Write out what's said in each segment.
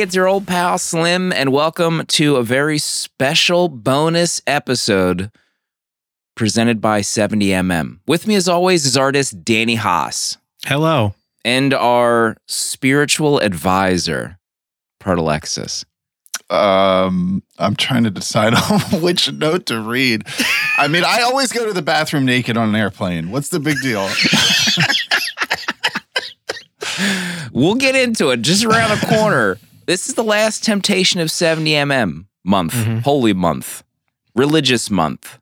Hey, it's your old pal Slim, and welcome to a very special bonus episode presented by 70mm. With me, as always, is artist Danny Haas Hello. and our spiritual advisor, Protolexis. um i'm trying to decide on which note to read i mean i always go to the bathroom naked on an airplane what's the big deal We'll get into it just around the corner. This is the last temptation of 70mm month, Mhm. holy month, religious month,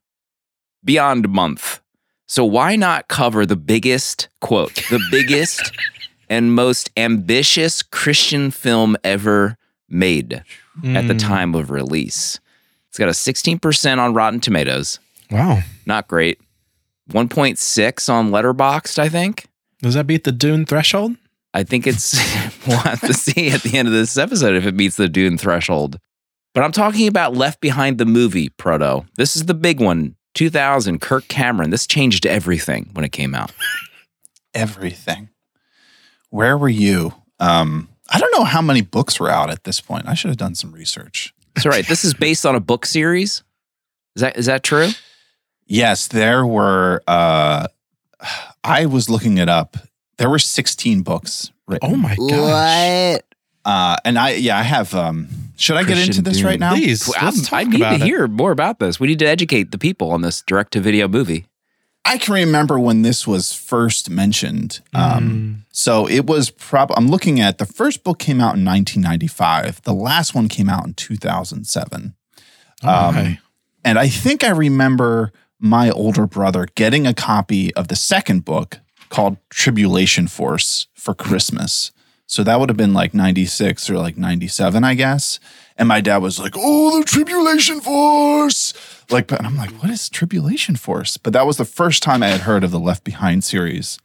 beyond month. So why not cover the biggest, quote, the biggest and most ambitious Christian film ever made at the Mm. time of release? It's got a 16% on Rotten Tomatoes. Wow. Not great. 1.6 on Letterboxd, I think. Does that beat the Dune threshold? I think it's we'll have to see at the end of this episode if it meets the Dune threshold. But I'm talking about Left Behind the movie, Proto. This is the big one. 2000, Kirk Cameron. This changed everything when it came out. everything where were you um i don't know how many books were out at this point i should have done some research So right, this is based on a book series. Is that is that true? yes there were uh i was looking it up there were 16 books written Oh my gosh. uh and i yeah i have um should i get into this Dune. right now Please, Well, let's talk I need about to it. hear more about this. We need to educate the people on this direct to video movie. I can remember when this was first mentioned. Um, Mm. So it was prob. I'm looking at the first book came out in 1995. The last one came out in 2007. Oh, um, okay. And I think I remember my older brother getting a copy of the second book called Tribulation Force for Christmas. So that would have been like 96 or like 97, I guess. And my dad was like, Oh, the Tribulation Force. Like, and I'm like, What is Tribulation Force? But that was the first time I had heard of the Left Behind series.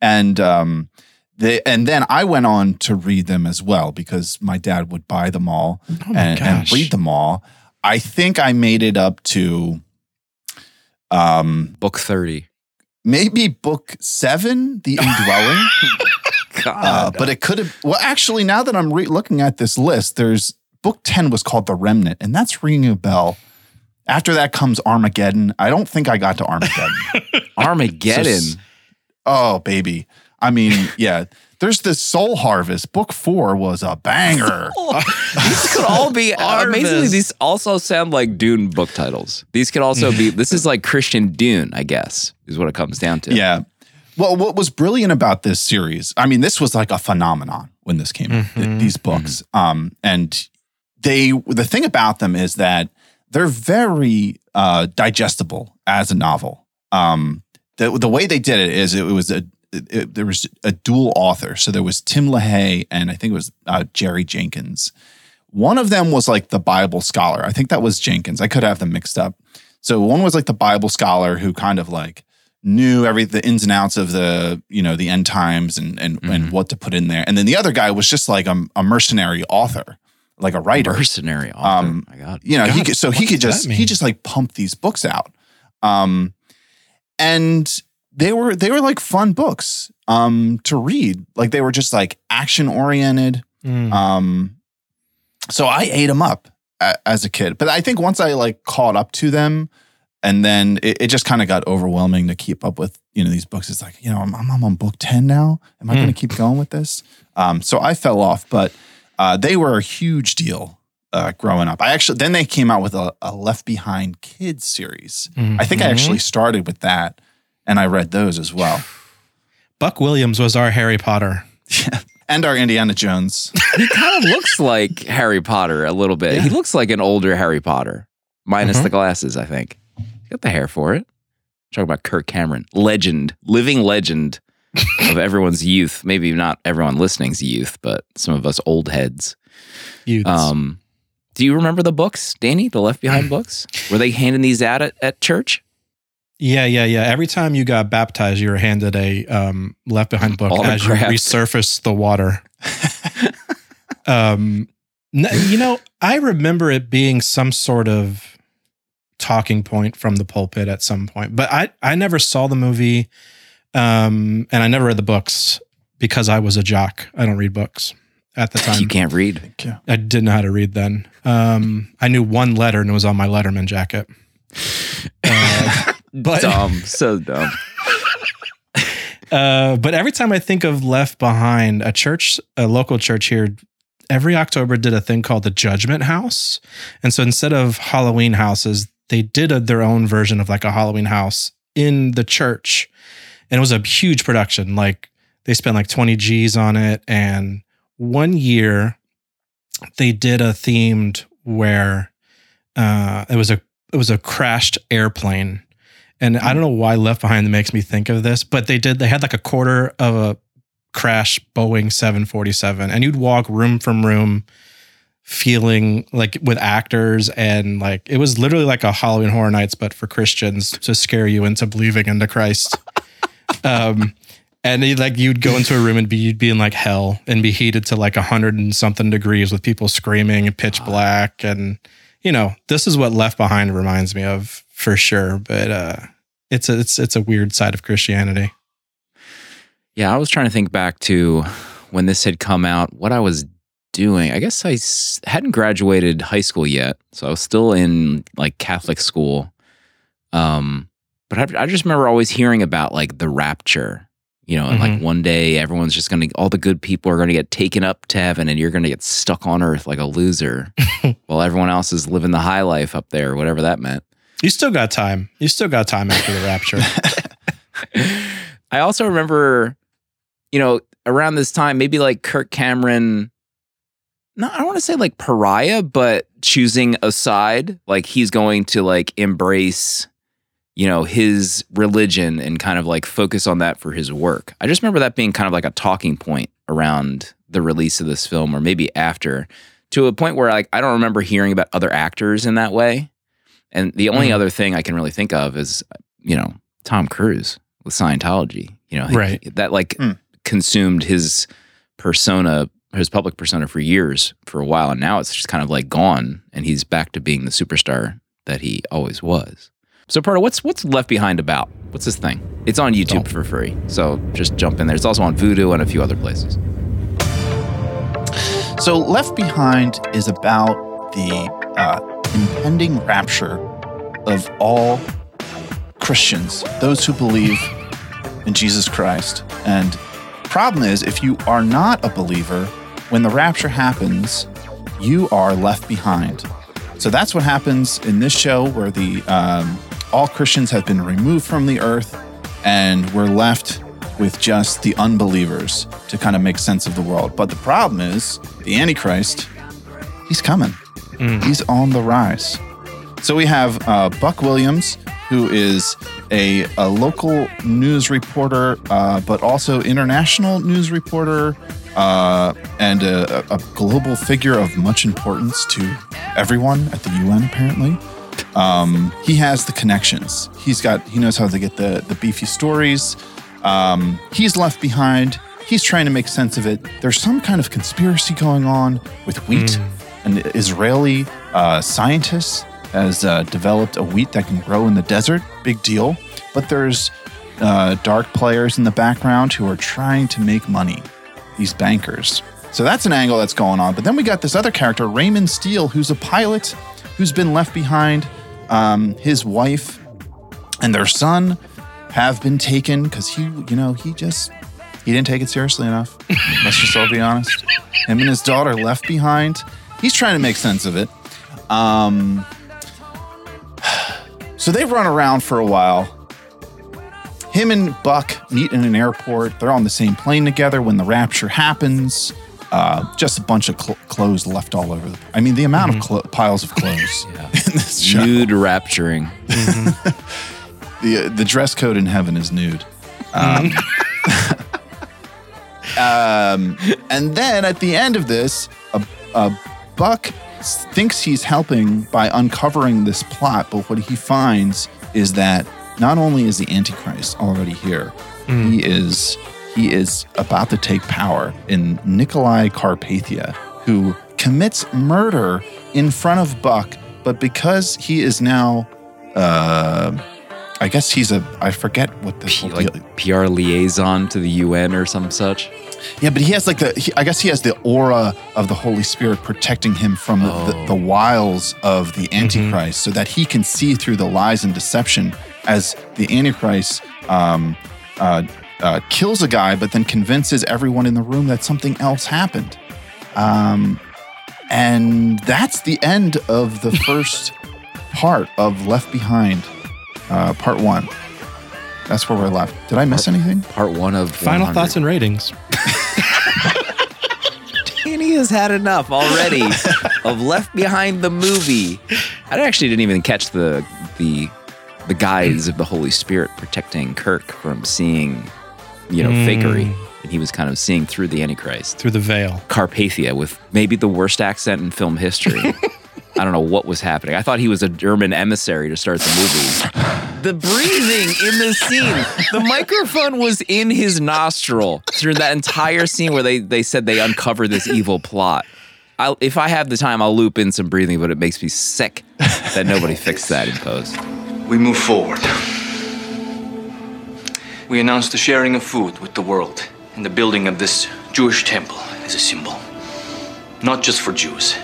And, um, they, and then I went on to read them as well because my dad would buy them all Oh and, and read them all. I think I made it up to um Book 30. Maybe book seven, The Indwelling. God. uh, but it could have well actually now that I'm re- looking at this list, there's book 10 was called The Remnant, and that's ringing a bell. After that comes Armageddon. I don't think I got to Armageddon. Armageddon. So- oh, baby. I mean, yeah. There's the Soul Harvest. Book four was a banger. these could all be amazingly. These also sound like Dune book titles. These could also be. This is like Christian Dune, I guess, is what it comes down to. Yeah. Well, what was brilliant about this series, I mean, this was like a phenomenon when this came out, th- these books. Um, and they, the thing about them is that they're very uh, digestible as a novel. Um, the, the way they did it is it was a, it, it- there was a dual author. So there was Tim LaHaye and I think it was uh, Jerry Jenkins. One of them was like the Bible scholar. I think that was Jenkins. I could have them mixed up. So one was like the Bible scholar who kind of like knew every the ins and outs of the you know the end times and and and Mhm. what to put in there. And then the other guy was just like a, a mercenary author, like a writer. mercenary author. Um, my God. You know, he could, so he could just he just like pump these books out. Um, and they were they were like fun books um to read. Like they were just like action oriented. Mm. Um, so I ate them up a, as a kid, but I think once I like caught up to them, and then it, it just kind of got overwhelming to keep up with you know these books. It's like you know I'm, I'm on book ten now. Am I Hmm. going to keep going with this? Um, so I fell off, but uh, they were a huge deal uh, growing up. I actually then they came out with a, a Left Behind Kids series. I think I actually started with that, and I read those as well, Buck Williams was our Harry Potter. and our Indiana Jones. he kind of looks like Harry Potter a little bit. He looks like an older Harry Potter, minus Mhm. the glasses. I think. He's got the hair for it. Talking about Kirk Cameron, legend, living legend of everyone's youth. Maybe not everyone listening's youth, but some of us old heads. Youths. Um, do you remember the books, Danny? The Left Behind books? Were they handing these out at, at church? Yeah, yeah, yeah. Every time you got baptized, you were handed a um, Left Behind book as you resurfaced the water. um, you know, I remember it being some sort of talking point from the pulpit at some point, but I I never saw the movie, um, and I never read the books because I was a jock. I don't read books. at the time. You can't read. I didn't know how to read then. Um, I knew one letter and it was on my Letterman jacket. Uh, but Dumb. So dumb. uh, but every time I think of Left Behind, a church, a local church here, every October did a thing called the Judgment House, and so instead of Halloween houses, they did a, their own version of like a Halloween house in the church, and it was a huge production. Like they spent like twenty G's on it, and one year they did a themed where uh, it was a it was a crashed airplane and I don't know why Left Behind makes me think of this, but they did. They had like a quarter of a crash Boeing 747, and you'd walk room from room, feeling like with actors, and like it was literally like a Halloween Horror Nights, but for Christians to scare you into believing into Christ. um, and like you'd go into a room and be you'd be in like hell and be heated to like a hundred and something degrees with people screaming and pitch black and you know this is what Left Behind reminds me of for sure. But uh, it's a it's it's a weird side of Christianity. Yeah, I was trying to think back to when this had come out, what I was doing. I guess I hadn't graduated high school yet, so I was still in like Catholic school. Um, but I, I just remember always hearing about like the rapture, you know, and like Mhm. one day everyone's just gonna, all the good people are gonna get taken up to heaven, and you're gonna get stuck on earth like a loser, while everyone else is living the high life up there, whatever that meant. You still got time. You still got time after the rapture. I also remember, you know, around this time, maybe like Kirk Cameron, no, I don't want to say like pariah, but choosing a side, like he's going to like embrace, you know, his religion and kind of like focus on that for his work. I just remember that being kind of like a talking point around the release of this film or maybe after to a point where like I don't remember hearing about other actors in that way. And the only Mhm. other thing I can really think of is, you know, Tom Cruise with Scientology. You know, he- that like Hmm. consumed his persona, his public persona for years, for a while, and now it's just kind of like gone, and he's back to being the superstar that he always was. So, Pardo, what's what's Left Behind about? What's this thing? It's on YouTube Don't- for free, so just jump in there. It's also on Vudu and a few other places. So, Left Behind is about the uh, impending rapture of all Christians, those who believe in Jesus Christ. And problem is, if you are not a believer, when the rapture happens, you are left behind. So that's what happens in this show, where the um, all Christians have been removed from the earth, and we're left with just the unbelievers to kind of make sense of the world. But the problem is, the Antichrist, he's coming. Mm. He's on the rise. So we have uh, Buck Williams, who is a, a local news reporter, uh, but also international news reporter, uh, and a, a global figure of much importance to everyone at the UN, apparently. Um, he has the connections. He's got. He knows how to get the the beefy stories. Um, he's left behind. He's trying to make sense of it. There's some kind of conspiracy going on with wheat. An Israeli uh, scientist has uh, developed a wheat that can grow in the desert. Big deal. But there's uh, dark players in the background who are trying to make money. These bankers. So that's an angle that's going on. But then we got this other character, Raymond Steele, who's a pilot who's been left behind. Um, his wife and their son have been taken because he, you know, he just he didn't take it seriously enough. Let's just all be honest. Him and his daughter left behind. He's trying to make sense of it. Um, so they run around for a while. Him and Buck meet in an airport. They're on the same plane together when the rapture happens. Uh, just a bunch of cl- clothes left all over. The, I mean, the amount of clo- piles of clothes in this show. Nude rapturing. the the dress code in heaven is nude. Um, um, and then at the end of this, a, a Buck thinks he's helping by uncovering this plot, but what he finds is that not only is the Antichrist already here, he is he is about to take power in Nicolae Carpathia, who commits murder in front of Buck, but because he is now uh, I guess he's a. I forget what the P- like PR liaison to the UN or some such. Yeah, but he has like the. He, I guess he has the aura of the Holy Spirit protecting him from the, the, Oh. the wiles of the Antichrist, so that he can see through the lies and deception as the Antichrist um, uh, uh, kills a guy, but then convinces everyone in the room that something else happened. Um, and that's the end of the first part of Left Behind, uh, part one. That's where we're left. Did I miss anything? Part one of Final 100. thoughts and ratings. Danny has had enough already of Left Behind the movie. I actually didn't even catch the the the guise of the Holy Spirit protecting Kirk from seeing, you know, Mm. fakery, and he was kind of seeing through the Antichrist. Through the veil. Carpathia with maybe the worst accent in film history. I don't know what was happening. I thought he was a German emissary to start the movie. The breathing in the scene, the microphone was in his nostril through that entire scene where they, they said they uncover this evil plot. I'll, if I have the time, I'll loop in some breathing, but it makes me sick that nobody fixed that in post. We move forward. We announce the sharing of food with the world and the building of this Jewish temple is a symbol. Not just for Jews,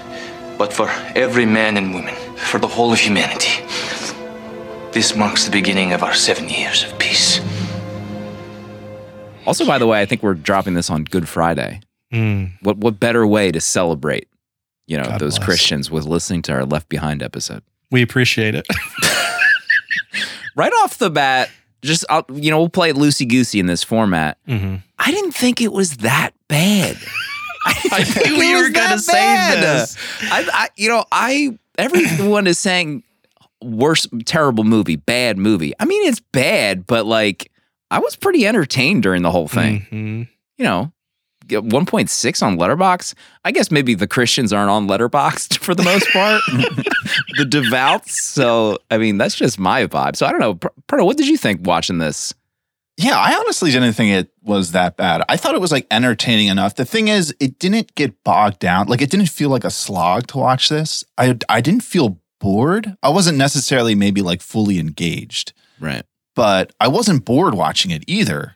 but for every man and woman, for the whole of humanity. This marks the beginning of our seven years of peace. Also, by the way, I think we're dropping this on Good Friday. Mm. What what better way to celebrate, you know, God those bless. Christians with listening to our Left Behind episode? We appreciate it. right off the bat, just I'll, you know, we'll play it loosey goosey in this format. hmm I didn't think it was that bad. I, knew you were gonna that say this. I, I, you know, I everyone is saying worst, terrible movie, bad movie. I mean, it's bad, but like I was pretty entertained during the whole thing. Mhm. You know. 1.6 on Letterboxd i guess maybe the christians aren't on Letterboxd for the most part the devouts so i mean that's just my vibe so i don't know Pr- Prado, what did you think watching this Yeah, I honestly didn't think it was that bad. I thought it was like entertaining enough. The thing is, it didn't get bogged down. Like it didn't feel like a slog to watch this. I I didn't feel bored. I wasn't necessarily maybe like fully engaged, right but I wasn't bored watching it either.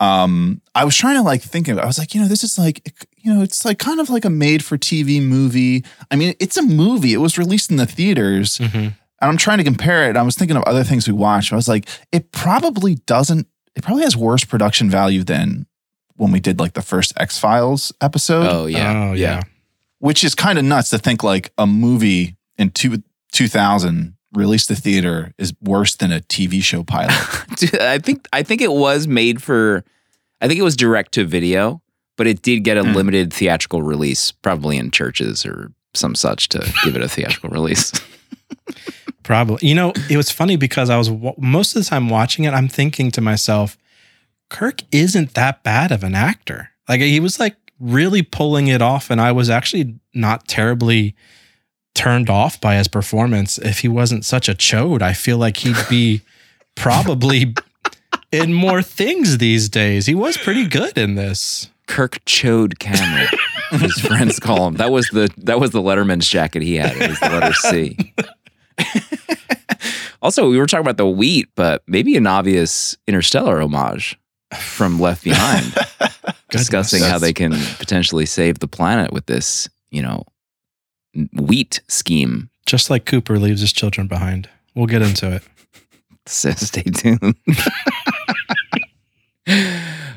Um, I was trying to like think of. I was like, you know, this is like, you know, it's like kind of like a made for TV movie. I mean, it's a movie. It was released in the theaters Mhm. and I'm trying to compare it. I was thinking of other things we watched. I was like, it probably doesn't. It probably has worse production value than when we did like the first X Files episode, oh yeah Oh, yeah. which is kind of nuts to think like a movie in two, 2000 released to theater is worse than a TV show pilot. Dude, I think I think it was made for I think it was direct to video, but it did get a Hmm. limited theatrical release, probably in churches or some such to give it a theatrical release. Probably. You know, it was funny because I was most of the time watching it, I'm thinking to myself, Kirk isn't that bad of an actor. Like he was like really pulling it off, and I was actually not terribly turned off by his performance. If he wasn't such a chode, I feel like he'd be probably in more things these days. He was pretty good in this. Kirk Chode Cameron, his friends call him. That was the that was the Letterman's jacket he had. It was the letter C. also, we were talking about the wheat, but maybe an obvious interstellar homage from Left Behind, discussing how they can potentially save the planet with this, you know, wheat scheme. Just like Cooper leaves his children behind. We'll get into it. So stay tuned.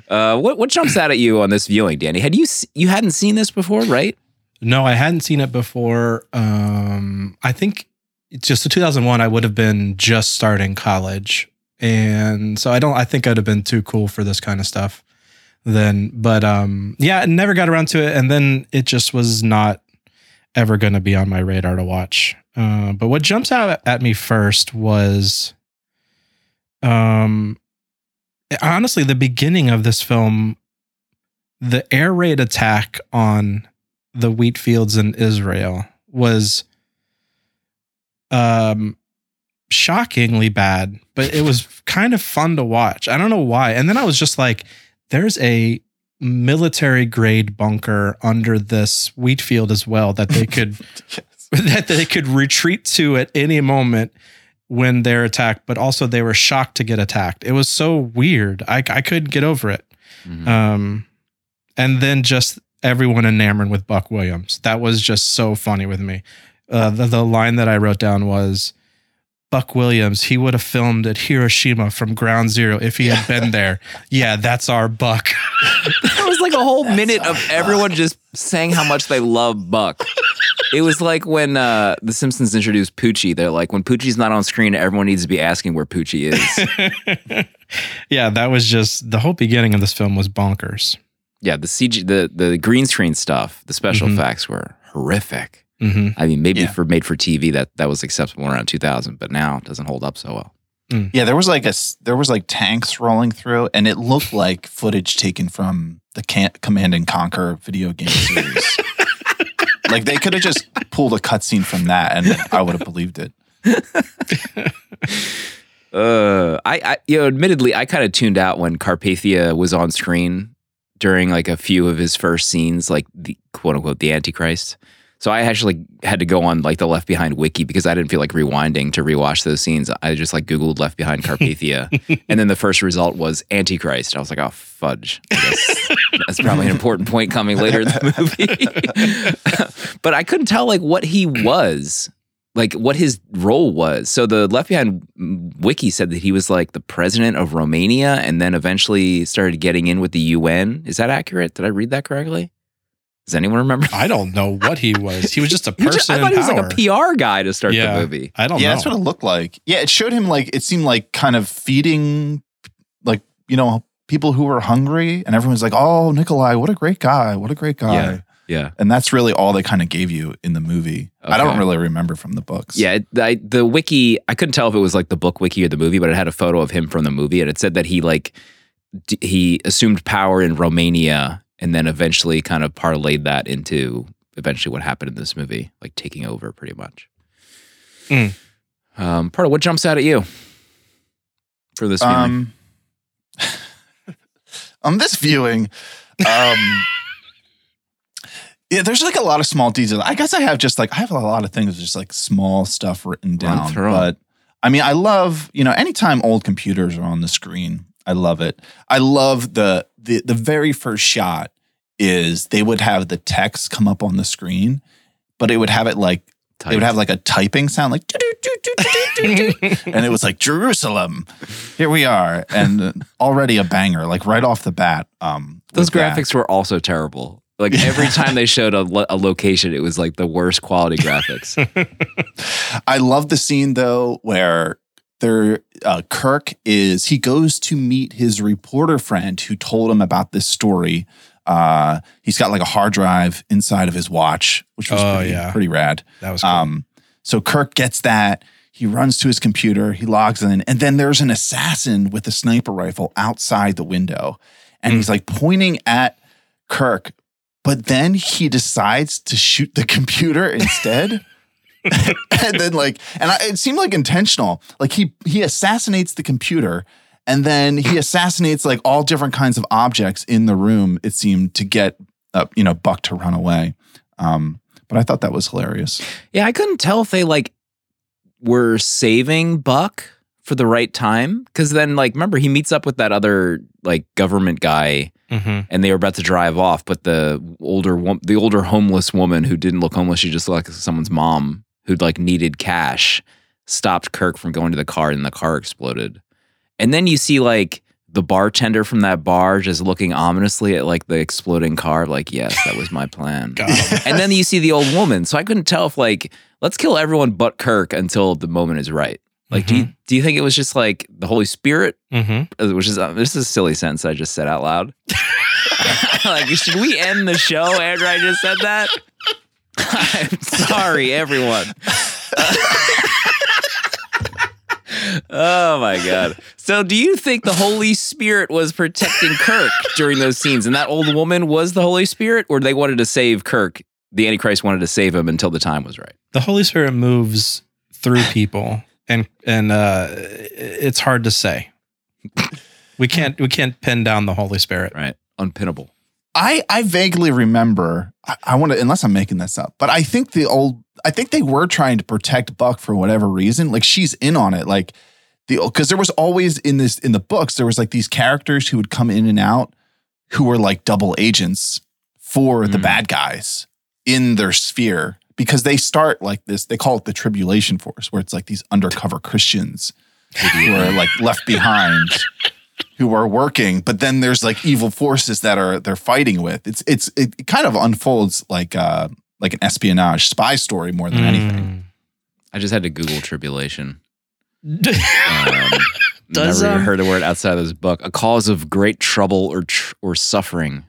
uh, what what jumps out at you on this viewing, Danny? Had you you hadn't seen this before, right? No, I hadn't seen it before. Um, I think just in 2001, I would have been just starting college. And so I don't, I think I'd have been too cool for this kind of stuff then. But um, yeah, I never got around to it. And then it just was not ever going to be on my radar to watch. Uh, but what jumps out at me first was um, honestly, the beginning of this film, the air raid attack on the wheat fields in Israel was um shockingly bad, but it was kind of fun to watch. I don't know why. And then I was just like, there's a military grade bunker under this wheat field as well that they could that they could retreat to at any moment when they're attacked, but also they were shocked to get attacked. It was so weird. I I couldn't get over it. Mhm. Um, and then just everyone enamored with Buck Williams. That was just so funny with me. Uh, the, the line that I wrote down was Buck Williams, he would have filmed at Hiroshima from ground zero if he had been there. Yeah, that's our Buck. There was like a whole minute of everyone just saying how much they love Buck. It was like when uh, The Simpsons introduced Poochie. They're like, when Poochie's not on screen, everyone needs to be asking where Poochie is. yeah, that was just the whole beginning of this film was bonkers. yeah, the CG, the the green screen stuff, the special Mhm. effects were horrific. Hmm I mean, maybe Yeah. for made for TV that that was acceptable around 2000, but now it doesn't hold up so well. Yeah, there was like a s- there was like tanks rolling through, and it looked like footage taken from the can- Command and Conquer video game series. like they could have just pulled a cutscene from that, and I would have believed it. Uh, I, I, you know, admittedly, I kind of tuned out when Carpathia was on screen during like a few of his first scenes, like the quote unquote the Antichrist. So I actually had to go on like the Left Behind wiki because I didn't feel like rewinding to rewatch those scenes. I just like Googled Left Behind Carpathia, and then the first result was Antichrist. I was like, oh fudge. That's probably an important point coming later in the movie. but I couldn't tell like what he was like what his role was. So the Left Behind wiki said that he was like the president of Romania and then eventually started getting in with the UN. Is that accurate? Did I read that correctly? Does anyone remember? I don't know what he was. He was just a He just- person I thought in he was power. like a PR guy to start Yeah. the movie. I don't yeah, know. that's what it looked like. Yeah, it showed him like it seemed like kind of feeding, like you know, people who were hungry, and everyone's like, "Oh, Nicolae, what a great guy! What a great guy!" Yeah. Yeah. And that's really all they kind of gave you in the movie. I don't really remember from the books. Yeah, I, the wiki, I couldn't tell if it was like the book wiki or the movie, but it had a photo of him from the movie and it said that he like d- he assumed power in Romania and then eventually kind of parlayed that into eventually what happened in this movie, like taking over pretty much. Mm. Um, Pardo, what jumps out at you for this viewing? Um, on this viewing, um, yeah, there's like a lot of small details. I guess I have just like I have a lot of things, just like small stuff written down. through 'em. But I mean, I love you know anytime old computers are on the screen, I love it. I love the the the very first shot is they would have the text come up on the screen, but it would have it like they would have like a typing sound like and it was like Jerusalem. Here we are, and already a banger, like right off the bat. Um, Those with that. graphics were also terrible. Like every time they showed a, lo- a location, it was like the worst quality graphics. I love the scene though where there uh, Kirk is he goes to meet his reporter friend who told him about this story. Uh, he's got like a hard drive inside of his watch, which was Oh, pretty, yeah. pretty rad. that was cool. Um, so Kirk gets that. He runs to his computer. He logs in, and then there's an assassin with a sniper rifle outside the window, and he's like pointing at Kirk. But then he decides to shoot the computer instead. and then like, and I, it seemed like intentional. Like he he assassinates the computer, and then he assassinates like all different kinds of objects in the room. It seemed to get uh, you know Buck to run away. Um, but I thought that was hilarious. Yeah, I couldn't tell if they like were saving Buck for the right time because then like remember he meets up with that other like government guy Mhm. and they were about to drive off, but the older wo- the older homeless woman who didn't look homeless, she just looked like someone's mom who'd like needed cash, stopped Kirk from going to the car and the car exploded. And then you see like the bartender from that bar just looking ominously at like the exploding car, like, yes, that was my plan. And then you see the old woman. So I couldn't tell if like let's kill everyone but Kirk until the moment is right. Like, do you do you think it was just like the Holy Spirit, Mhm. uh, which is uh, this is a silly sentence I just said out loud. like, should we end the show after I just said that? I'm sorry, everyone. oh my god. So do you think the Holy Spirit was protecting Kirk during those scenes and that old woman was the Holy Spirit or they wanted to save Kirk? The Antichrist wanted to save him until the time was right. The Holy Spirit moves through people, and and uh, it's hard to say. We can't we can't pin down the Holy Spirit. Right. Unpinnable. I I vaguely remember. I, I want to, unless I'm making this up, but I think the old. I think they were trying to protect Buck for whatever reason. Like she's in on it. Like the because there was always in this in the books there was like these characters who would come in and out who were like double agents for the Mm. bad guys in their sphere because they start like this. They call it the Tribulation Force, where it's like these undercover Christians who are like left behind who are working but then there's like evil forces that are they're fighting with it's it's it kind of unfolds like uh like an espionage spy story more than anything I just had to Google tribulation. Mm. Um, Does, never even um, heard a word outside of this book. A cause of great trouble or tr- or suffering.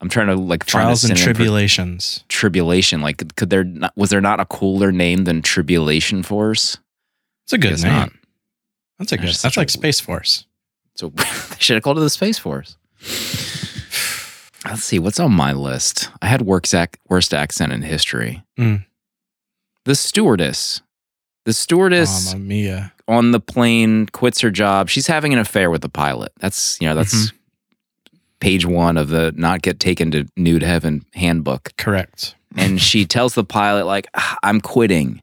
I'm trying to like Trials and synonym for tribulations. tribulation. Like, could there not, was there not a cooler name than Tribulation Force? It's a good Guess name. not. That's a good. That's a- like Space Force. So they should have called it the Space Force. Let's see what's on my list. I had worst, ac- worst accent in history. Mm. The stewardess. The stewardess on the plane quits her job. She's having an affair with the pilot. That's you know that's Mm-hmm. page one of the not get taken to nude heaven handbook. Correct. And she tells the pilot like "Ah, I'm quitting.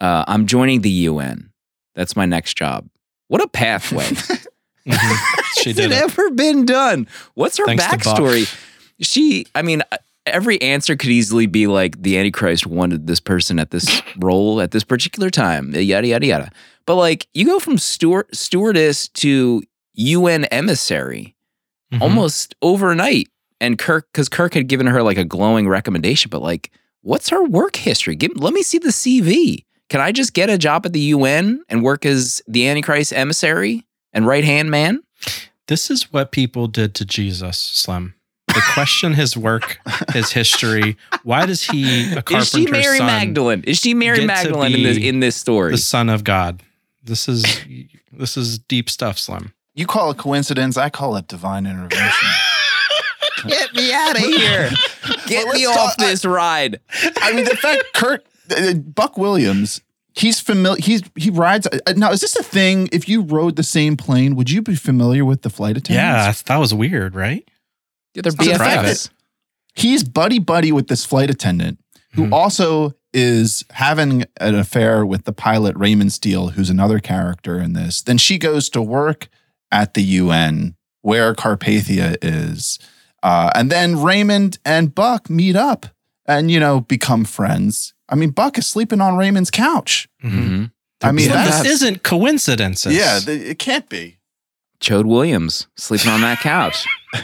Uh, I'm joining the UN. That's my next job. What a pathway. Mhm. she Has did it it. ever been done? What's her Thanks backstory? She, I mean, uh, every answer could easily be like the Antichrist wanted this person at this role at this particular time, yada yada yada. But like, you go from steward stewardess to UN emissary Mhm. almost overnight, and Kirk, because Kirk had given her like a glowing recommendation, but like, what's her work history? Give, let me see the CV. Can I just get a job at the UN and work as the Antichrist emissary and right hand man? This is what people did to Jesus, Slim. They question his work, his history. Why does he, a carpenter's Is she Mary son, Magdalene? Is she Mary Magdalene in this in this story? the son of God? This is this is deep stuff, Slim. you call it coincidence i call it divine intervention Get me out of here! Get Well, me off talk- this ride. i mean the fact kirk buck williams he's familiar he's he rides uh, now is this a thing if you rode the same plane would you be familiar with the flight attendants Yeah, that was weird, right? Yeah, they're So the fact BFFs. he's buddy buddy with this flight attendant who Mhm. also is having an affair with the pilot Raymond Steele, who's another character in this. Then she goes to work at the UN where Carpathia is. Uh, and then Raymond and Buck meet up and, you know, become friends. I mean, Buck is sleeping on Raymond's couch. Mhm. I mean, Slim, that's, this isn't coincidences. yeah, th- it can't be. Chode Williams sleeping on that couch. How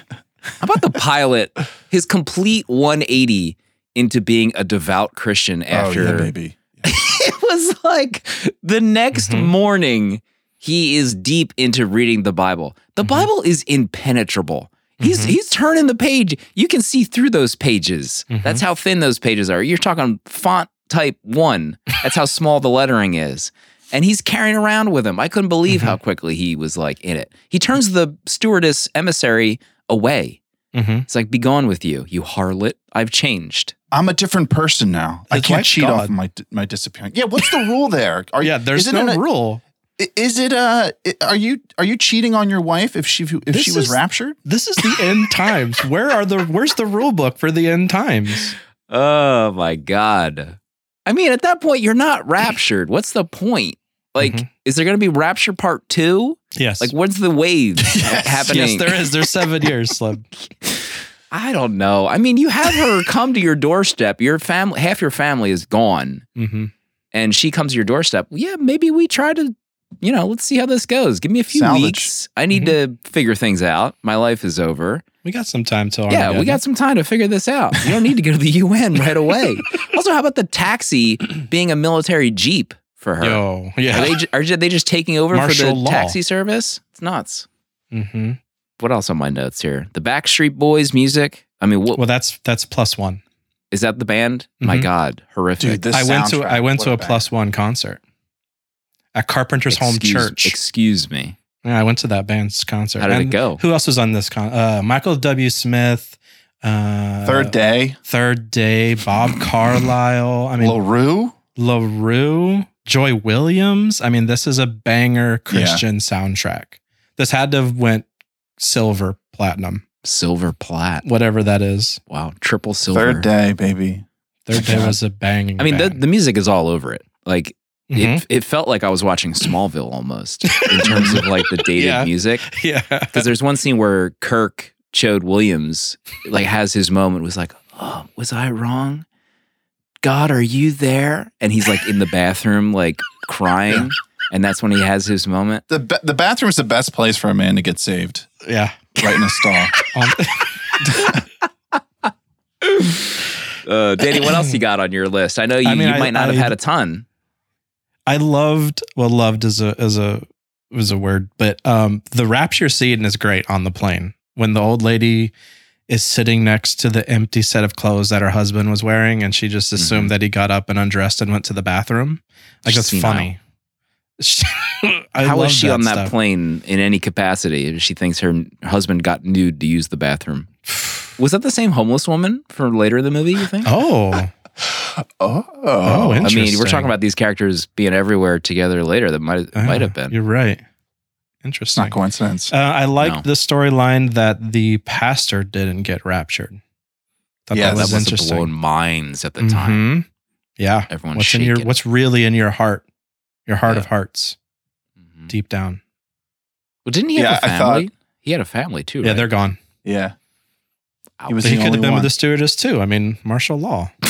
about the pilot? His complete 180 into being a devout Christian after oh, yeah, baby. it was like the next Mhm. morning he is deep into reading the bible the Mhm. bible is impenetrable he's Mhm. he's turning the page you can see through those pages Mhm. that's how thin those pages are you're talking font type 1 that's how small the lettering is and he's carrying around with him i couldn't believe how quickly he was like in it he turns the stewardess emissary away Mhm. it's like be gone with you you harlot i've changed I'm a different person now. I can't wife's cheat God. off my my disappearance. Yeah, what's the rule there? Are, yeah, there's is it no an- rule. Is it uh are you are you cheating on your wife if she if This she was is- raptured? This is the end times. Where are the where's the rule book for the end times? Oh my God. I mean, at that point, you're not raptured. What's the point? Like, Mhm. is there going to be rapture part two? Yes. Like, what's the wave happening? Yes, there is. There's seven years, Slim. I don't know. I mean, you have her come to your doorstep. Your family, half your family is gone, hmm and she comes to your doorstep. Yeah, maybe we try to, you know, let's see how this goes. Give me a few Salvage. weeks. I need to figure things out. My life is over. We got some time till Yeah, we got some time to figure this out. You don't need to go to the UN right away. also, how about the taxi being a military jeep for her? Yo, yeah. Are they are they just taking over for the law. taxi service? It's nuts. hmm What else on my notes here? The Backstreet Boys music. I mean, what is Well, that's that's plus one. Is that? The band? My Mhm. God, horrific. Dude, this I went to I went what to a band. plus one concert at Carpenter's Home Church. Excuse me. yeah, I went to that band's concert. How did it go? Who else was on this con? Uh, Michael W. Smith. Uh, Third day. Third Day. Bob Carlisle. I mean, LaRue? LaRue, Joy Williams. I mean, this is a banger Christian soundtrack. This had to have went silver platinum. Silver plat. whatever that is. Wow, triple silver. Third day, baby. Third day was a banging. I mean, the, the music is all over it. Like Mhm. it, it felt like I was watching Smallville almost in terms of like the dated Yeah. music. yeah, Because there's one scene where Kirk Chode Williams like has his moment was like, oh, was I wrong? God, are you there? And he's like in the bathroom, like crying. And that's when he has his moment. The ba- the bathroom is the best place for a man to get saved. yeah. Right in a stall. Um, Uh, Danny, what else you got on your list? I know you, I mean, you I- might not have had a ton. I loved well, loved as a as a was a word, but um, the rapture scene is great on the plane when the old lady is sitting next to the empty set of clothes that her husband was wearing, and she just assumed Mhm. that he got up and undressed and went to the bathroom. Like She's it's funny. How was love she on that stuff. plane in any capacity? She thinks her husband got nude to use the bathroom. Was that the same homeless woman for later in the movie, you think? Oh, Oh, oh, I mean, we're talking about these characters being everywhere together later. That might Ah, might have been. You're right. Interesting. not coincidence. Uh, I liked No. the storyline that the pastor didn't get raptured. Thought Yeah, that was that must have interesting. blown minds at the time. Mhm. Yeah. Everyone's what's in your what's really in your heart your heart Yeah. of hearts Mhm. deep down Well, didn't he have Yeah, a I thought- family? he had a family too. yeah right? they're gone Yeah. He was he the could have been one. with the stewardess too i mean martial law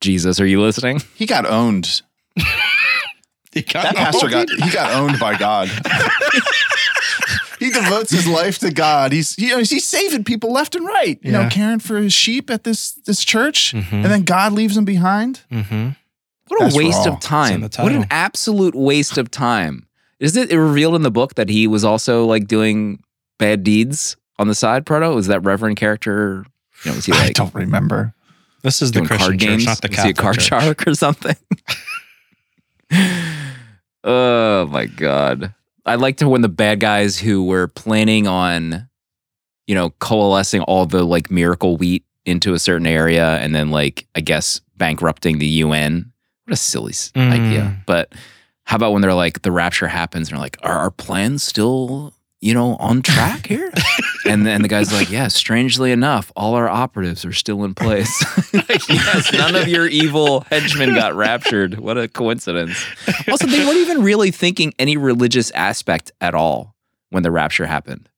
Jesus, are you listening? He got owned. he got That pastor got he got owned by God. he devotes his life to God. He's you know he's saving people left and right. You know, caring for his sheep at this this church, Mhm. and then God leaves him behind. mm-hmm. What a That's waste raw. of time. It's in the What an absolute waste of time. Is it revealed in the book that he was also like doing bad deeds on the side, Proto? Was that Reverend character? You know, was he I don't remember. This is the christian card church games? not the was he a card church. shark or something? oh my god. I liked to when the bad guys who were planning on, you know, coalescing all the like miracle wheat into a certain area and then like I guess bankrupting the UN. What a silly Mm. idea. But how about when they're like the rapture happens and they're like, are our plans still, you know, on track here? and then the guy's like, yeah, strangely enough, all our operatives are still in place. like, yes, none of your evil henchmen got raptured. What a coincidence. Also, they weren't even really thinking any religious aspect at all when the rapture happened.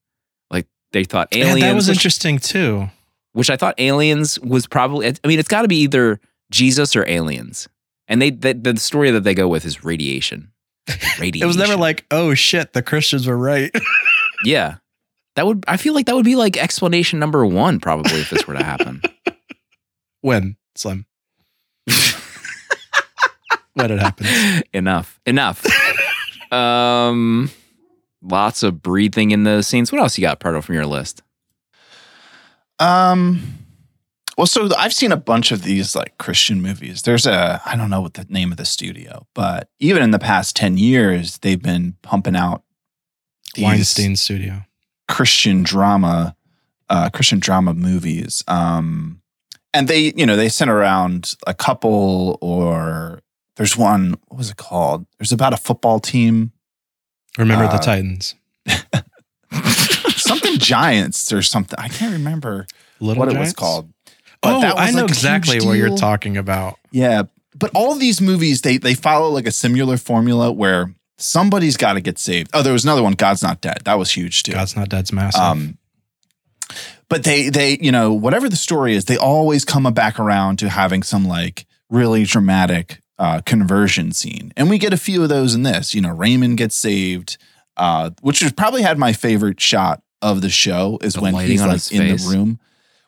Like they thought yeah, aliens, that was which, interesting too which I thought aliens was probably. I mean, it's got to be either Jesus or aliens. And they the, the story that they go with is radiation. Radiation. it was never like oh shit the christians were right yeah. That would I feel like that would be like explanation number one probably if this were to happen. when slim when it happens enough. Enough. um lots of breathing in the scenes. What else you got, Pardo, from your list? Um, well, so I've seen a bunch of these like Christian movies. There's a I don't know what the name of the studio, but even in the past ten years, they've been pumping out these weinstein studio Christian drama, uh, Christian drama movies. Um, and they, you know, they sent around a couple, or there's one. What was it called? There's about a football team, remember the Uh, titans something Giants or something. I can't remember little what it was called. But oh that was i know like exactly what you're talking about Yeah, but all these movies they they follow like a similar formula where somebody's got to get saved. Oh, there was another one, God's Not Dead. That was huge too. god's not dead's massive Um, but they they you know whatever the story is, they always come back around to having some like really dramatic uh, conversion scene, and we get a few of those in this. You know, Raymond gets saved, uh, which has probably had my favorite shot of the show is The when lighting he's on like his in face. the room.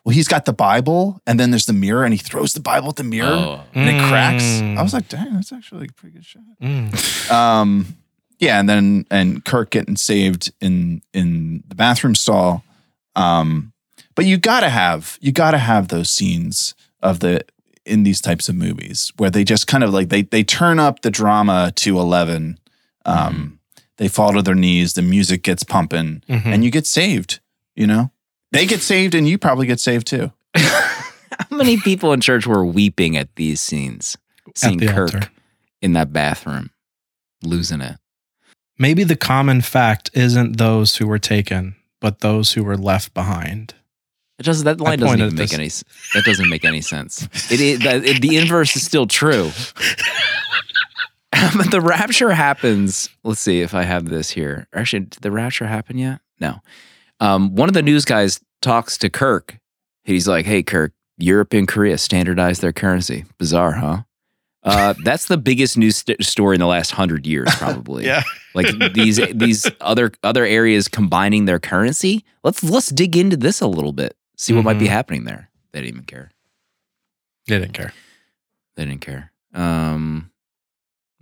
Well, he's got the Bible, and then there's the mirror, and he throws the Bible at the mirror, Oh. and it cracks. Mm. I was like, dang, that's actually a pretty good shot. Mm. Um, yeah, and then and Kirk getting saved in in the bathroom stall. Um, but you gotta have you gotta have those scenes of the in these types of movies where they just kind of like they they turn up the drama to eleven. Um, they fall to their knees, the music gets pumping, Mhm. and you get saved. You know, they get saved, and you probably get saved too. How many people in church were weeping at these scenes? Seeing the Kirk altar. in that bathroom, losing it. Maybe the common fact isn't those who were taken, but those who were left behind. It doesn't. That line doesn't even make this. any. That doesn't make any sense. It, it, it- the inverse is still true. but the rapture happens. Let's see if I have this here. Actually, did the rapture happen yet? No. Um, one of the news guys talks to Kirk. He's like, "Hey, Kirk, Europe and Korea standardized their currency. Bizarre, huh?" Uh, that's the biggest news st- story in the last hundred years, probably. Yeah, like these these other other areas combining their currency. Let's let's dig into this a little bit. See what might be Mhm. happening there. They didn't even care. They didn't care. They didn't care. Um,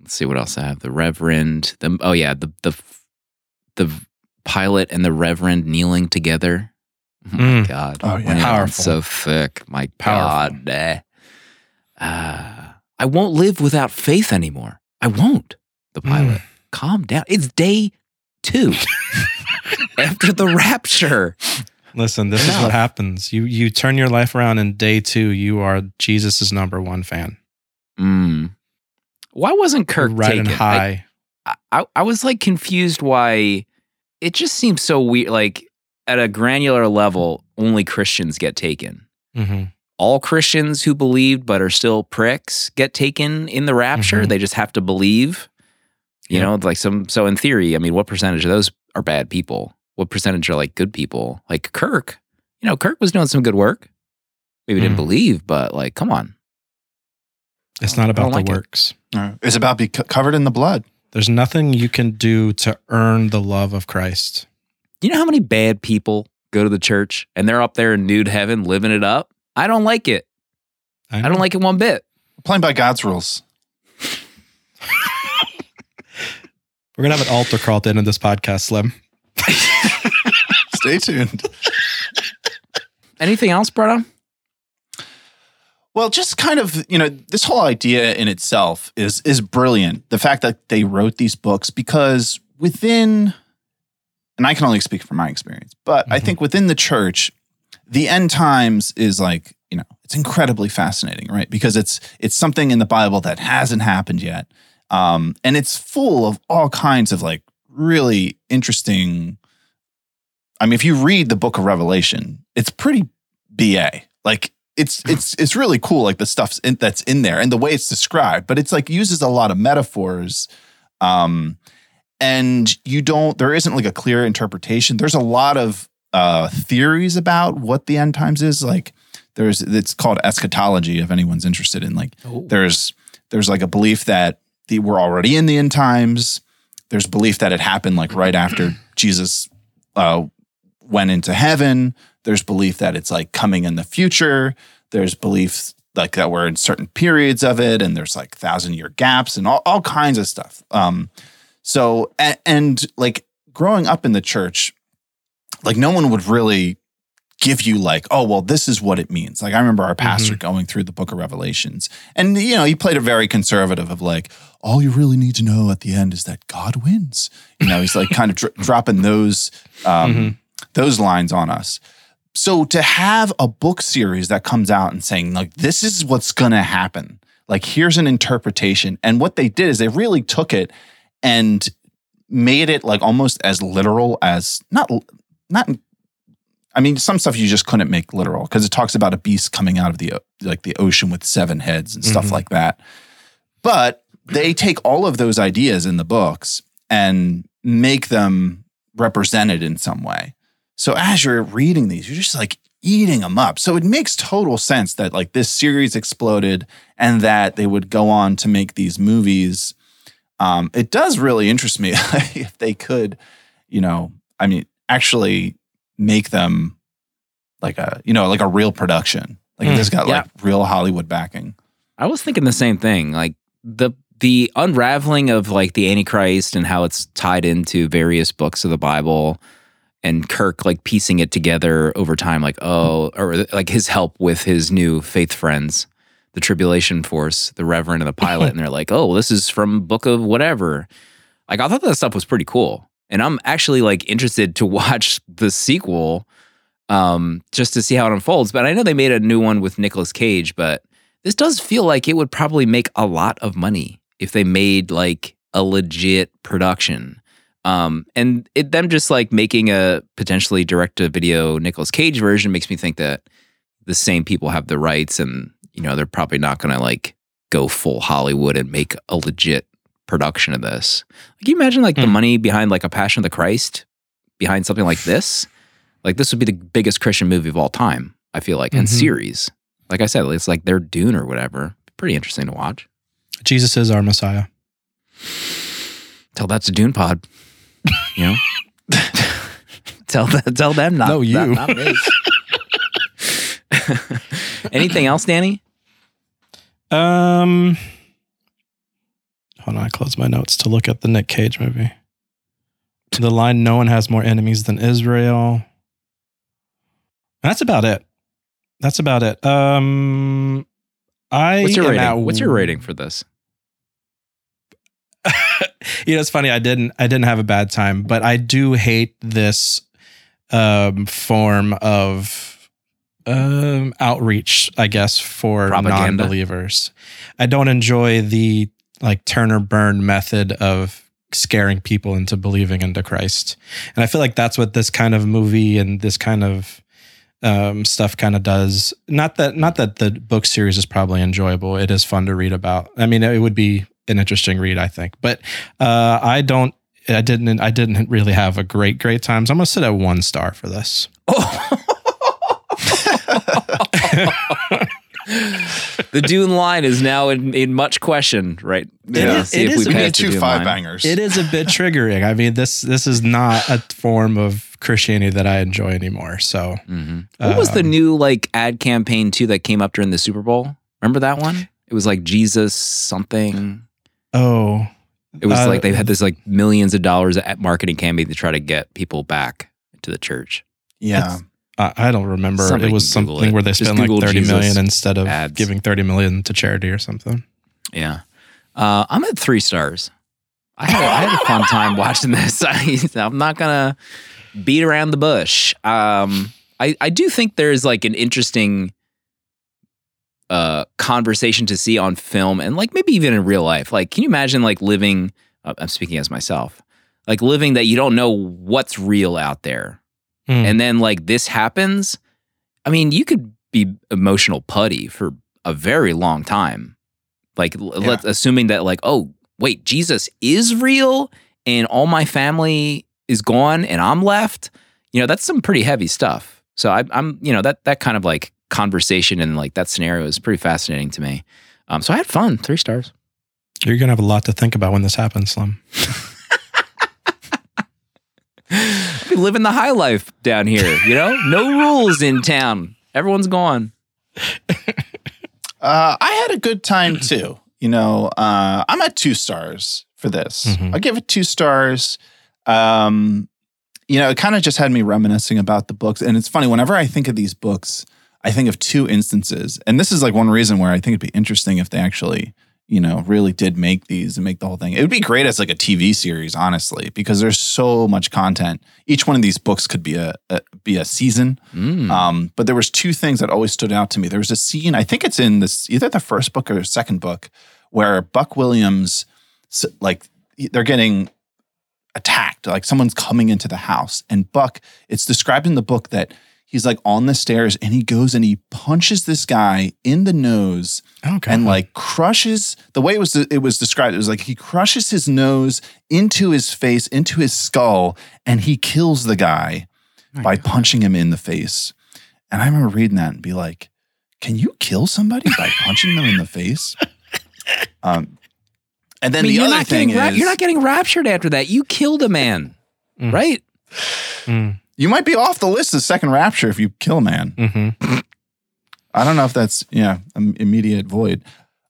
let's see what else I have. The Reverend. The oh yeah the the the pilot and the Reverend kneeling together. Oh my Mm. god! Oh, yeah. When it got Powerful. So thick. My Powerful. God. eh. Uh, I won't live without faith anymore. I won't. The pilot. Calm down. It's day two after the rapture. Listen, this is what happens. You you turn your life around in day two. You are Jesus' number one fan. Mm. Why wasn't Kirk riding taken? high. I, I, I was like confused why it just seems so weird. Like at a granular level, only Christians get taken. hmm All Christians who believed but are still pricks get taken in the rapture. Mhm. They just have to believe. You Yep. know, like some. So in theory, I mean, what percentage of those are bad people? What percentage are like good people? Like Kirk. You know, Kirk was doing some good work. Maybe didn't Mhm. believe, but like, come on. It's not about the like it. works. It's about be covered in the blood. There's nothing you can do to earn the love of Christ. You know how many bad people go to the church and they're up there in nude heaven living it up? I don't like it. I know. don't like it one bit. Playing by God's rules. We're gonna have an altar call at the end of this podcast, Slim. Stay tuned. Anything else, Brother? Well, just kind of, you know, this whole idea in itself is is brilliant. The fact that they wrote these books because within and I can only speak from my experience, but I Mhm. think within the church, the end times is like, you know, it's incredibly fascinating, right? Because it's it's something in the Bible that hasn't happened yet. Um, and it's full of all kinds of like really interesting I mean, if you read the book of Revelation, it's pretty BA. Like it's it's it's really cool, like the stuff in, that's in there and the way it's described. But it's like uses a lot of metaphors, um, and you don't. There isn't like a clear interpretation. There's a lot of uh, theories about what the end times is. Like there's it's called eschatology. If anyone's interested in like there's there's like a belief that the, we're already in the end times. There's belief that it happened like right after Jesus uh, went into heaven. There's belief that it's like coming in the future. There's belief like that we're in certain periods of it, and there's like thousand year gaps and all, all kinds of stuff. Um, so and, and like growing up in the church, like no one would really give you like, oh well, this is what it means. Like I remember our pastor going through the book of Revelations, and you know he played a very conservative of like, all you really need to know at the end is that God wins. You know, he's like kind of dr- dropping those um, Mhm. those lines on us. So to have a book series that comes out and saying like this is what's going to happen. Like here's an interpretation and what they did is they really took it and made it like almost as literal as not not I mean some stuff you just couldn't make literal because it talks about a beast coming out of the like the ocean with seven heads and stuff Mhm. like that. But they take all of those ideas in the books and make them represented in some way. So as you're reading these, you're just like eating them up. So it makes total sense that like this series exploded and that they would go on to make these movies. Um, it does really interest me if they could, you know, I mean, actually make them like a, you know, like a real production. Like Mm, this got yeah. like real Hollywood backing. I was thinking the same thing. Like the the unraveling of like the Antichrist and how it's tied into various books of the Bible and Kirk like piecing it together over time, like, oh, or like his help with his new faith friends, the tribulation force, the Reverend and the pilot, and they're like, oh, this is from book of whatever. Like I thought that stuff was pretty cool. And I'm actually like interested to watch the sequel um, just to see how it unfolds. But I know they made a new one with Nicolas Cage, but this does feel like it would probably make a lot of money if they made like a legit production. Um, and it, them just like making a potentially direct to video Nicolas Cage version makes me think that the same people have the rights, and you know they're probably not going to like go full Hollywood and make a legit production of this. Can you imagine like the Hmm. money behind like a Passion of the Christ behind something like this? Like this would be the biggest Christian movie of all time. I feel like, and Mhm. series. Like I said, it's like their Dune or whatever. Pretty interesting to watch. Jesus is our Messiah. Tell that to Dune Pod. You know, tell that, tell them not. No, you. Not, not me. Anything else, Danny? Um, on, I close my notes to look at the Nick Cage movie. To the line, "No one has more enemies than Israel." That's about it. That's about it. Um, I What's your rating? at- What's your rating for this? you know, it's funny. I didn't. I didn't have a bad time, but I do hate this um, form of um, outreach. I guess for Propaganda. non-believers. I don't enjoy the like turn or burn method of scaring people into believing into Christ, and I feel like that's what this kind of movie and this kind of um, stuff kind of does. Not that not that the book series is probably enjoyable. It is fun to read about. I mean, it would be an interesting read, I think. But uh, I don't. I didn't. I didn't really have a great great time. So I'm gonna sit at one star for this. the Dune line is now in, in much question, right? Yeah. See It if is- we it We pass need two five line. bangers. It is a bit triggering. I mean this this is not a form of Christianity that I enjoy anymore. So Mhm. What was the Um, new like ad campaign too that came up during the Super Bowl? Remember that one? It was like Jesus something. oh It was Uh, like they had this like millions of dollars at marketing campaign to try to get people back to the church. yeah. I, I don't remember. Somebody it was something it. where they Just spent like thirty million Jesus instead of ads. giving thirty million to charity or something. Yeah. Uh, I'm at three stars. I had, I had a fun time watching this. I, I'm not gonna beat around the bush. Um, I I do think there's like an interesting uh conversation to see on film and like maybe even in real life. Like, can you imagine like living? Uh, I'm speaking as myself. Like living that you don't know what's real out there, Hmm. and then like this happens. I mean, you could be emotional putty for a very long time. Like, Yeah. let's assuming that, like, oh, wait, Jesus is real and all my family is gone and I'm left. You know, that's some pretty heavy stuff. So I, I'm, you know, that that kind of like conversation and like that scenario is pretty fascinating to me. Um, so I had fun. Three stars. You're gonna have a lot to think about when this happens, Slim. We living the high life down here. You know, no rules in town. Everyone's gone. Uh, I had a good time too. You know, uh, I'm at two stars for this. Mhm. I give it two stars. Um, you know, it kind of just had me reminiscing about the books. And it's funny, whenever I think of these books, I think of two instances. And this is like one reason where I think it'd be interesting if they actually, you know, really did make these and make the whole thing. It would be great as like a TV series, honestly, because there's so much content. Each one of these books could be a, a be a season. Mm. Um, but there was two things that always stood out to me. There was a scene, I think it's in this either the first book or the second book, where Buck Williams, like they're getting attacked, like someone's coming into the house, and Buck. It's described in the book that he's like on the stairs and he goes and he punches this guy in the nose Okay. and like crushes the way it was it was described. It was like he crushes his nose into his face, into his skull, and he kills the guy by punching him in the face. And I remember reading that and be like, "Can you kill somebody by punching them in the face?" Um, and then I mean, the you're other not thing getting is, rap- you're not getting raptured after that. You killed a man, Mm. right? Mm, you might be off the list of second rapture if you kill a man. mhm. I don't know if that's yeah immediate void.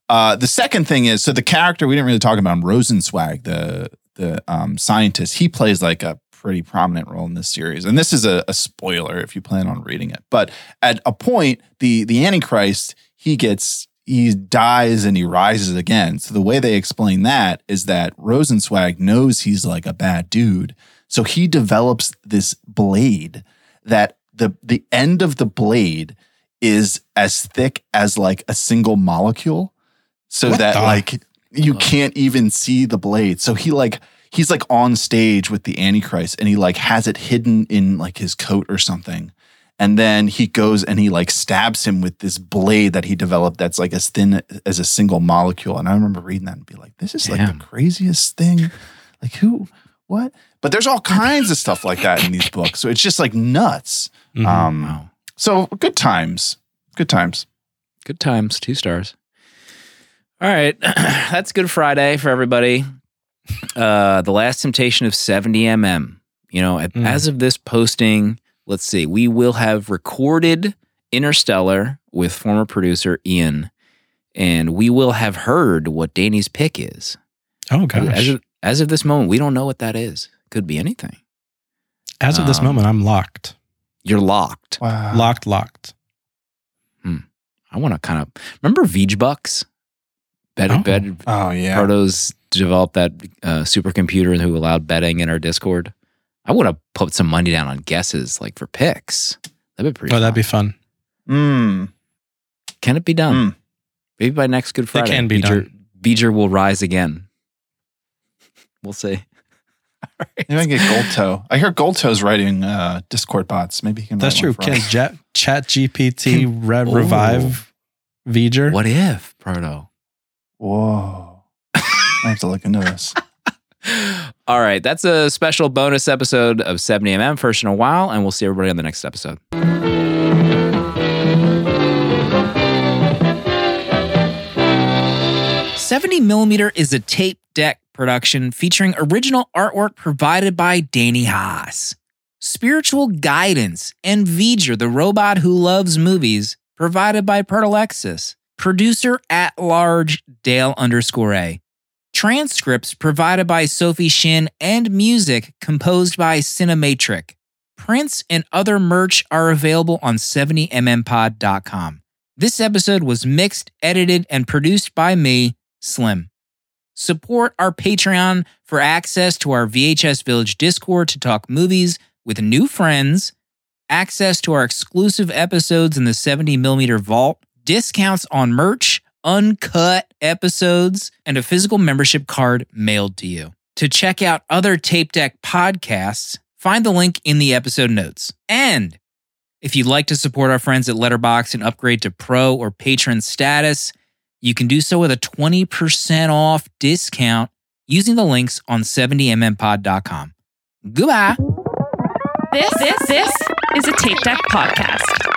Uh, the second thing is so the character we didn't really talk about him, Rosenzweig, the the um, scientist. He plays like a pretty prominent role in this series, and this is a, a spoiler if you plan on reading it. But at a point, the the Antichrist he gets he dies and he rises again. So the way they explain that is that Rosenzweig knows he's like a bad dude, so he develops this blade that the the end of the blade is as thick as like a single molecule so What that the- like you can't even see the blade so he like he's like on stage with the Antichrist and he like has it hidden in like his coat or something. And then he goes and he like stabs him with this blade that he developed that's like as thin as a single molecule. And I remember reading that and be like, this is like the craziest thing. Like who, what? But there's all kinds of stuff like that in these books. So it's just like nuts. Mhm. Um, Wow. So good times. Good times. Good times, two stars. All right. That's Good Friday for everybody. Uh, the last temptation of 70mm. You know, Mm. as of this posting, let's see, we will have recorded Interstellar with former producer Ian, and we will have heard what Danny's pick is. oh As gosh. of, as of this moment, we don't know what that is. Could be anything. As of this um, moment, I'm locked. You're locked. Wow. Locked, locked. I want to kind of remember Veej Bucks. Bet, Oh. bet, Oh yeah. Protos developed that uh, supercomputer who allowed betting in our Discord. I want to put some money down on guesses, like for picks. That'd be pretty. Oh, that'd be fun. fun. Mm. Can it be done? Mm. Maybe by next Good Friday, It can be V'ger, done. V'ger will rise again. We'll see. All right. Maybe I can get Gold Toe. I hear Gold Toe's writing uh, Discord bots. Maybe he can. That's write true. one for Can us. Jet, Chat GPT re- Oh. revive V'ger? What if Proto? Whoa. I have to look into this. All right, that's a special bonus episode of 70mm first in a while, and we'll see everybody on the next episode. Seventy millimeter is a tape deck production featuring original artwork provided by Danny Haas, spiritual guidance, and V'ger, the robot who loves movies, provided by Pertalexis. Producer at large Dale underscore A transcripts provided by Sophie Shin, and music composed by Cinematric. Prints and other merch are available on 70mmpod.com. This episode was mixed, edited, and produced by me, Slim. Support our Patreon for access to our VHS Village Discord to talk movies with new friends, access to our exclusive episodes in the 70mm vault, discounts on merch, uncut episodes, and a physical membership card mailed to you. To check out other Tape Deck podcasts, find the link in the episode notes. And if you'd like to support our friends at Letterboxd and upgrade to pro or patron status, you can do so with a 20% off discount using the links on 70mmpod.com. Goodbye. This, this, this is a Tape Deck podcast.